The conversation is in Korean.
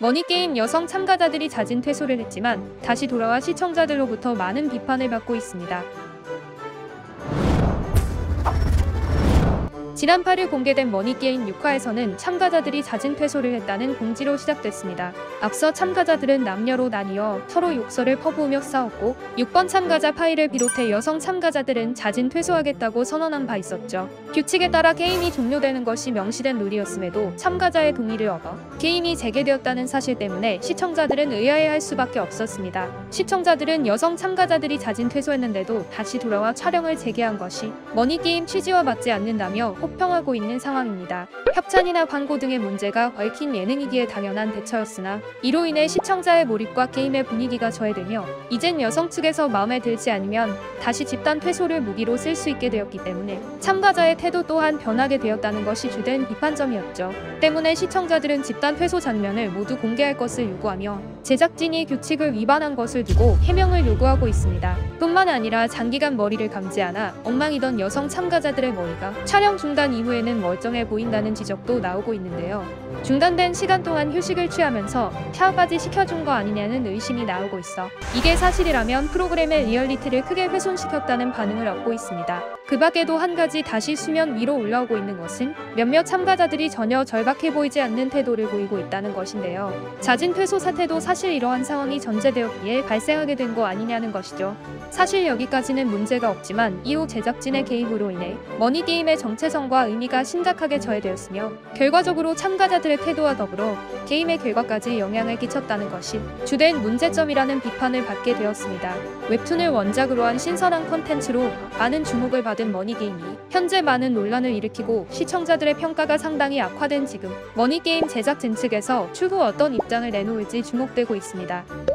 머니게임 여성 참가자들이 자진 퇴소를 했지만 다시 돌아와 시청자들로부터 많은 비판을 받고 있습니다. 지난 8일 공개된 머니게임 6화에서는 참가자들이 자진 퇴소를 했다는 공지로 시작됐습니다. 앞서 참가자들은 남녀로 나뉘어 서로 욕설을 퍼부으며 싸웠고 6번 참가자 파이를 비롯해 여성 참가자들은 자진 퇴소하겠다고 선언한 바 있었죠. 규칙에 따라 게임이 종료되는 것이 명시된 룰이었음에도 참가자의 동의를 얻어 게임이 재개되었다는 사실 때문에 시청자들은 의아해할 수밖에 없었습니다. 시청자들은 여성 참가자들이 자진 퇴소했는데도 다시 돌아와 촬영을 재개한 것이 머니게임 취지와 맞지 않는다며 혹평하고 있는 상황입니다. 협찬이나 광고 등의 문제가 얽힌 예능이기에 당연한 대처였으나 이로 인해 시청자의 몰입과 게임의 분위기가 저해되며 이젠 여성 측에서 마음에 들지 않으면 다시 집단 퇴소를 무기로 쓸 수 있게 되었기 때문에 참가자의 태도 또한 변하게 되었다는 것이 주된 비판점이었죠. 때문에 시청자들은 집단 퇴소 장면을 모두 공개할 것을 요구하며 제작진이 규칙을 위반한 것을 두고 해명을 요구하고 있습니다. 뿐만 아니라 장기간 머리를 감지 않아 엉망이던 여성 참가자들의 머리가 촬영 중단 이후에는 멀쩡해 보인다는 지적도 나오고 있는데요. 중단된 시간 동안 휴식을 취하면서 샤워까지 시켜준 거 아니냐는 의심이 나오고 있어 이게 사실이라면 프로그램의 리얼리티를 크게 훼손시켰다는 반응을 얻고 있습니다. 그 밖에도 한 가지 다시 수면 위로 올라오고 있는 것은 몇몇 참가자들이 전혀 절박해 보이지 않는 태도를 보이고 있다는 것인데요. 자진 퇴소 사태도 사실 이러한 상황이 전제되었기에 발생하게 된 거 아니냐는 것이죠. 사실 여기까지는 문제가 없지만 이후 제작진의 개입으로 인해 머니게임의 정체성과 의미가 심각하게 저해되었으며 결과적으로 참가자들의 태도와 더불어 게임의 결과까지 영향을 끼쳤다는 것이 주된 문제점이라는 비판을 받게 되었습니다. 웹툰을 원작으로 한 신선한 컨텐츠로 많은 주목을 받은 머니게임이 현재 많은 논란을 일으키고 시청자들의 평가가 상당히 악화된 지금 머니게임 제작진 측에서 추후 어떤 입장을 내놓을지 주목되고 있습니다.